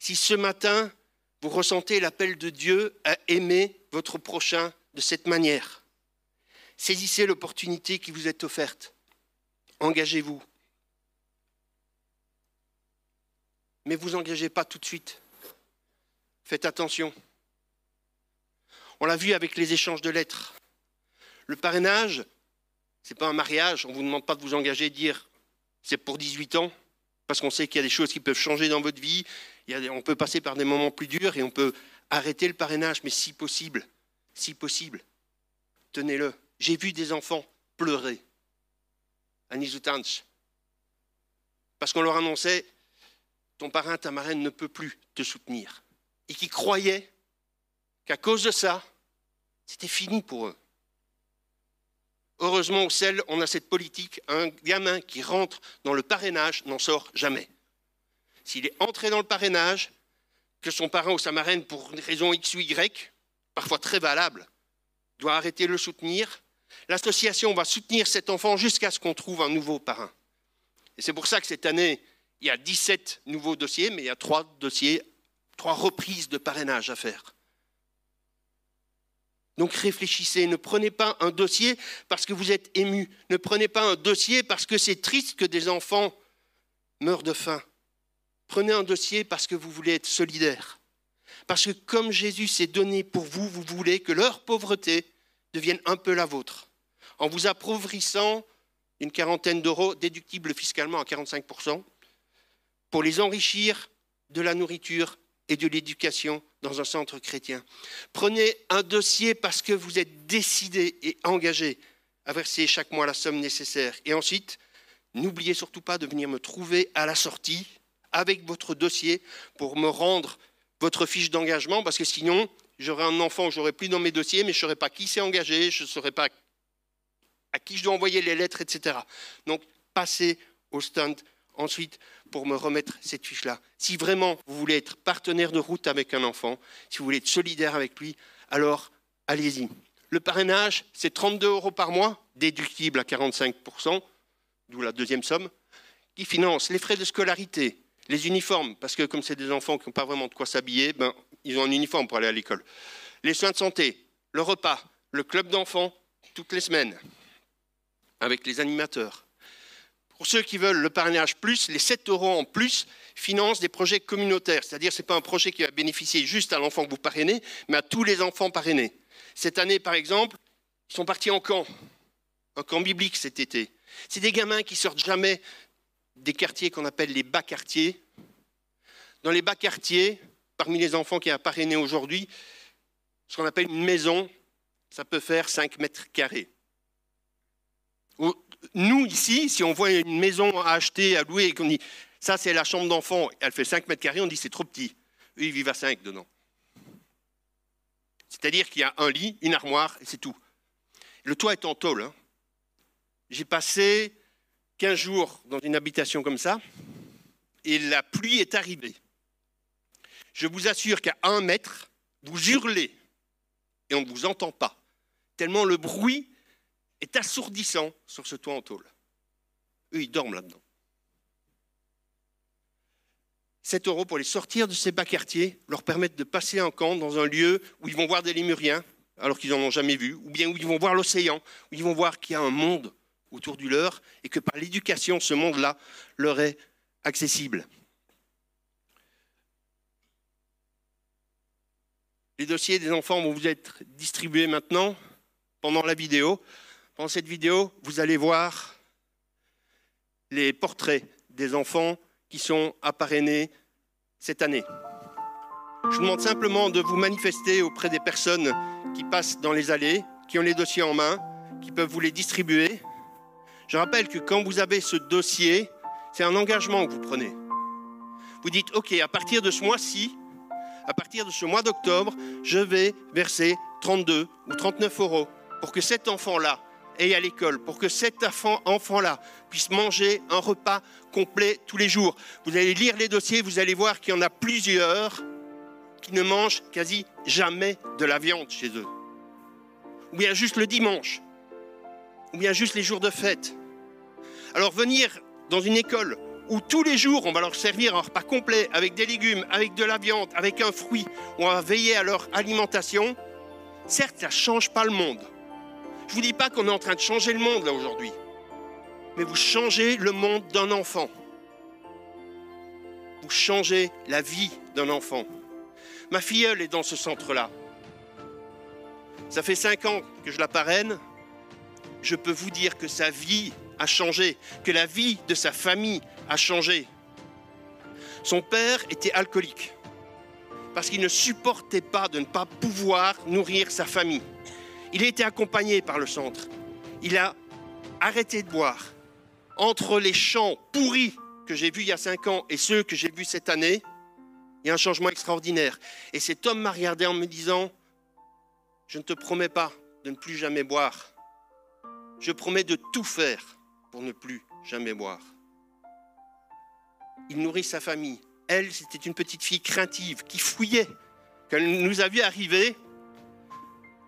si ce matin vous ressentez l'appel de Dieu à aimer votre prochain de cette manière, saisissez l'opportunité qui vous est offerte. Engagez-vous. Mais vous engagez pas tout de suite. Faites attention. On l'a vu avec les échanges de lettres. Le parrainage, ce n'est pas un mariage. On ne vous demande pas de vous engager et de dire c'est pour 18 ans, parce qu'on sait qu'il y a des choses qui peuvent changer dans votre vie. on peut passer par des moments plus durs et on peut arrêter le parrainage, mais si possible, si possible, tenez-le. J'ai vu des enfants pleurer à Nisutanch parce qu'on leur annonçait ton parrain, ta marraine ne peut plus te soutenir. Et qui croyaient qu'à cause de ça, c'était fini pour eux. Heureusement, au sel, on a cette politique. Un gamin qui rentre dans le parrainage n'en sort jamais. S'il est entré dans le parrainage, que son parrain ou sa marraine, pour une raison X ou Y, parfois très valable, doit arrêter de le soutenir, l'association va soutenir cet enfant jusqu'à ce qu'on trouve un nouveau parrain. Et c'est pour ça que cette année, il y a 17 nouveaux dossiers, mais il y a trois dossiers, trois reprises de parrainage à faire. Donc réfléchissez, ne prenez pas un dossier parce que vous êtes ému, ne prenez pas un dossier parce que c'est triste que des enfants meurent de faim. Prenez un dossier parce que vous voulez être solidaire. Parce que comme Jésus s'est donné pour vous, vous voulez que leur pauvreté devienne un peu la vôtre. En vous appauvrissant une quarantaine d'euros déductibles fiscalement à 45%, pour les enrichir de la nourriture et de l'éducation dans un centre chrétien. Prenez un dossier parce que vous êtes décidé et engagé à verser chaque mois la somme nécessaire. Et ensuite, N'oubliez surtout pas de venir me trouver à la sortie avec votre dossier pour me rendre votre fiche d'engagement, parce que sinon, j'aurai un enfant j'aurai plus dans mes dossiers, mais je ne saurais pas qui s'est engagé, je ne saurais pas à qui je dois envoyer les lettres, etc. Donc, passez au stand ensuite pour me remettre cette fiche-là. Si vraiment vous voulez être partenaire de route avec un enfant, si vous voulez être solidaire avec lui, alors allez-y. Le parrainage, c'est 32 euros par mois, déductible à 45%, d'où la deuxième somme, qui finance les frais de scolarité, les uniformes, parce que comme c'est des enfants qui n'ont pas vraiment de quoi s'habiller, ben, ils ont un uniforme pour aller à l'école. Les soins de santé, le repas, le club d'enfants, toutes les semaines, avec les animateurs. Pour ceux qui veulent le parrainage plus, les 7 euros en plus financent des projets communautaires. C'est-à-dire que ce n'est pas un projet qui va bénéficier juste à l'enfant que vous parrainez, mais à tous les enfants parrainés. Cette année, par exemple, ils sont partis en camp, un camp biblique cet été. C'est des gamins qui sortent jamais des quartiers qu'on appelle les bas quartiers. Dans les bas quartiers, parmi les enfants qui sont parrainés aujourd'hui, ce qu'on appelle une maison, ça peut faire 5 mètres carrés. Nous, ici, si on voit une maison à acheter, à louer, et qu'on dit ça, c'est la chambre d'enfant, elle fait 5 mètres carrés, on dit c'est trop petit. Eux, ils vivent à 5 dedans. C'est-à-dire qu'il y a un lit, une armoire, et c'est tout. Le toit est en tôle. Hein. J'ai passé 15 jours dans une habitation comme ça, et la pluie est arrivée. Je vous assure qu'à un mètre, vous hurlez, et on ne vous entend pas, tellement le bruit est assourdissant sur ce toit en tôle. Eux, ils dorment là-dedans. 7 euros pour les sortir de ces bas quartiers, leur permettre de passer un camp dans un lieu où ils vont voir des lémuriens, alors qu'ils n'en ont jamais vu, ou bien où ils vont voir l'océan, où ils vont voir qu'il y a un monde autour du leur, et que par l'éducation, ce monde-là leur est accessible. Les dossiers des enfants vont vous être distribués maintenant, pendant la vidéo. Dans cette vidéo, vous allez voir les portraits des enfants qui sont apparenés cette année. Je vous demande simplement de vous manifester auprès des personnes qui passent dans les allées, qui ont les dossiers en main, qui peuvent vous les distribuer. Je rappelle que quand vous avez ce dossier, c'est un engagement que vous prenez. Vous dites, OK, à partir de ce mois-ci, à partir de ce mois d'octobre, je vais verser 32 ou 39 euros pour que cet enfant-là et à l'école pour que cet enfant-là puisse manger un repas complet tous les jours. Vous allez lire les dossiers, vous allez voir qu'il y en a plusieurs qui ne mangent quasi jamais de la viande chez eux. Ou bien juste le dimanche. Ou bien juste les jours de fête. Alors venir dans une école où tous les jours on va leur servir un repas complet avec des légumes, avec de la viande, avec un fruit, où on va veiller à leur alimentation, certes ça ne change pas le monde. Je vous dis pas qu'on est en train de changer le monde là aujourd'hui, mais vous changez le monde d'un enfant. Vous changez la vie d'un enfant. Ma filleule est dans ce centre-là. Ça fait cinq ans que je la parraine. Je peux vous dire que sa vie a changé, que la vie de sa famille a changé. Son père était alcoolique parce qu'il ne supportait pas de ne pas pouvoir nourrir sa famille. Il a été accompagné par le centre. Il a arrêté de boire. Entre les champs pourris que j'ai vus il y a cinq ans et ceux que j'ai vus cette année, il y a un changement extraordinaire. Et cet homme m'a regardé en me disant, je ne te promets pas de ne plus jamais boire. Je promets de tout faire pour ne plus jamais boire. Il nourrit sa famille. Elle, c'était une petite fille craintive qui fouillait. Quand nous a vu arriver,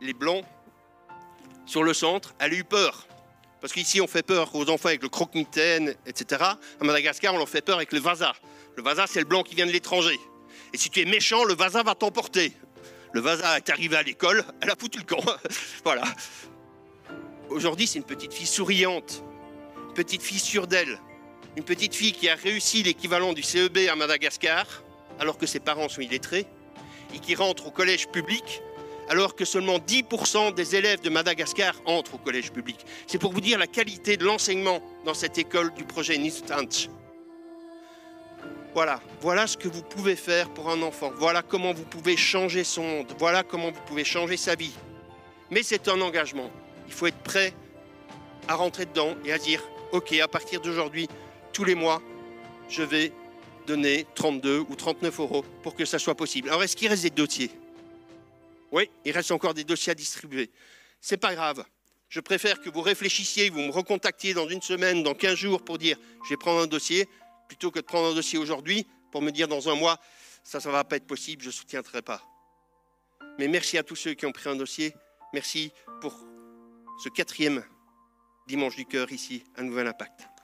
les blancs, sur le centre, elle a eu peur. Parce qu'ici, on fait peur aux enfants avec le croque-mitaine, etc. À Madagascar, on leur fait peur avec le vasa. Le vasa, c'est le blanc qui vient de l'étranger. Et si tu es méchant, le vasa va t'emporter. Le vasa est arrivé à l'école, elle a foutu le camp. voilà. Aujourd'hui, c'est une petite fille souriante, une petite fille sûre d'elle, une petite fille qui a réussi l'équivalent du CEB à Madagascar, alors que ses parents sont illettrés, et qui rentre au collège public alors que seulement 10% des élèves de Madagascar entrent au collège public. C'est pour vous dire la qualité de l'enseignement dans cette école du projet Nistanch. Voilà, voilà ce que vous pouvez faire pour un enfant. Voilà comment vous pouvez changer son monde. Voilà comment vous pouvez changer sa vie. Mais c'est un engagement. Il faut être prêt à rentrer dedans et à dire, ok, à partir d'aujourd'hui, tous les mois, je vais donner 32 ou 39 euros pour que ça soit possible. Alors, est-ce qu'il reste des dossiers? Oui, il reste encore des dossiers à distribuer. C'est pas grave. Je préfère que vous réfléchissiez, vous me recontactiez dans une semaine, dans 15 jours pour dire je vais prendre un dossier, plutôt que de prendre un dossier aujourd'hui pour me dire dans un mois ça, ça ne va pas être possible, je ne soutiendrai pas. Mais merci à tous ceux qui ont pris un dossier. Merci pour ce quatrième dimanche du cœur ici à Nouvel Impact.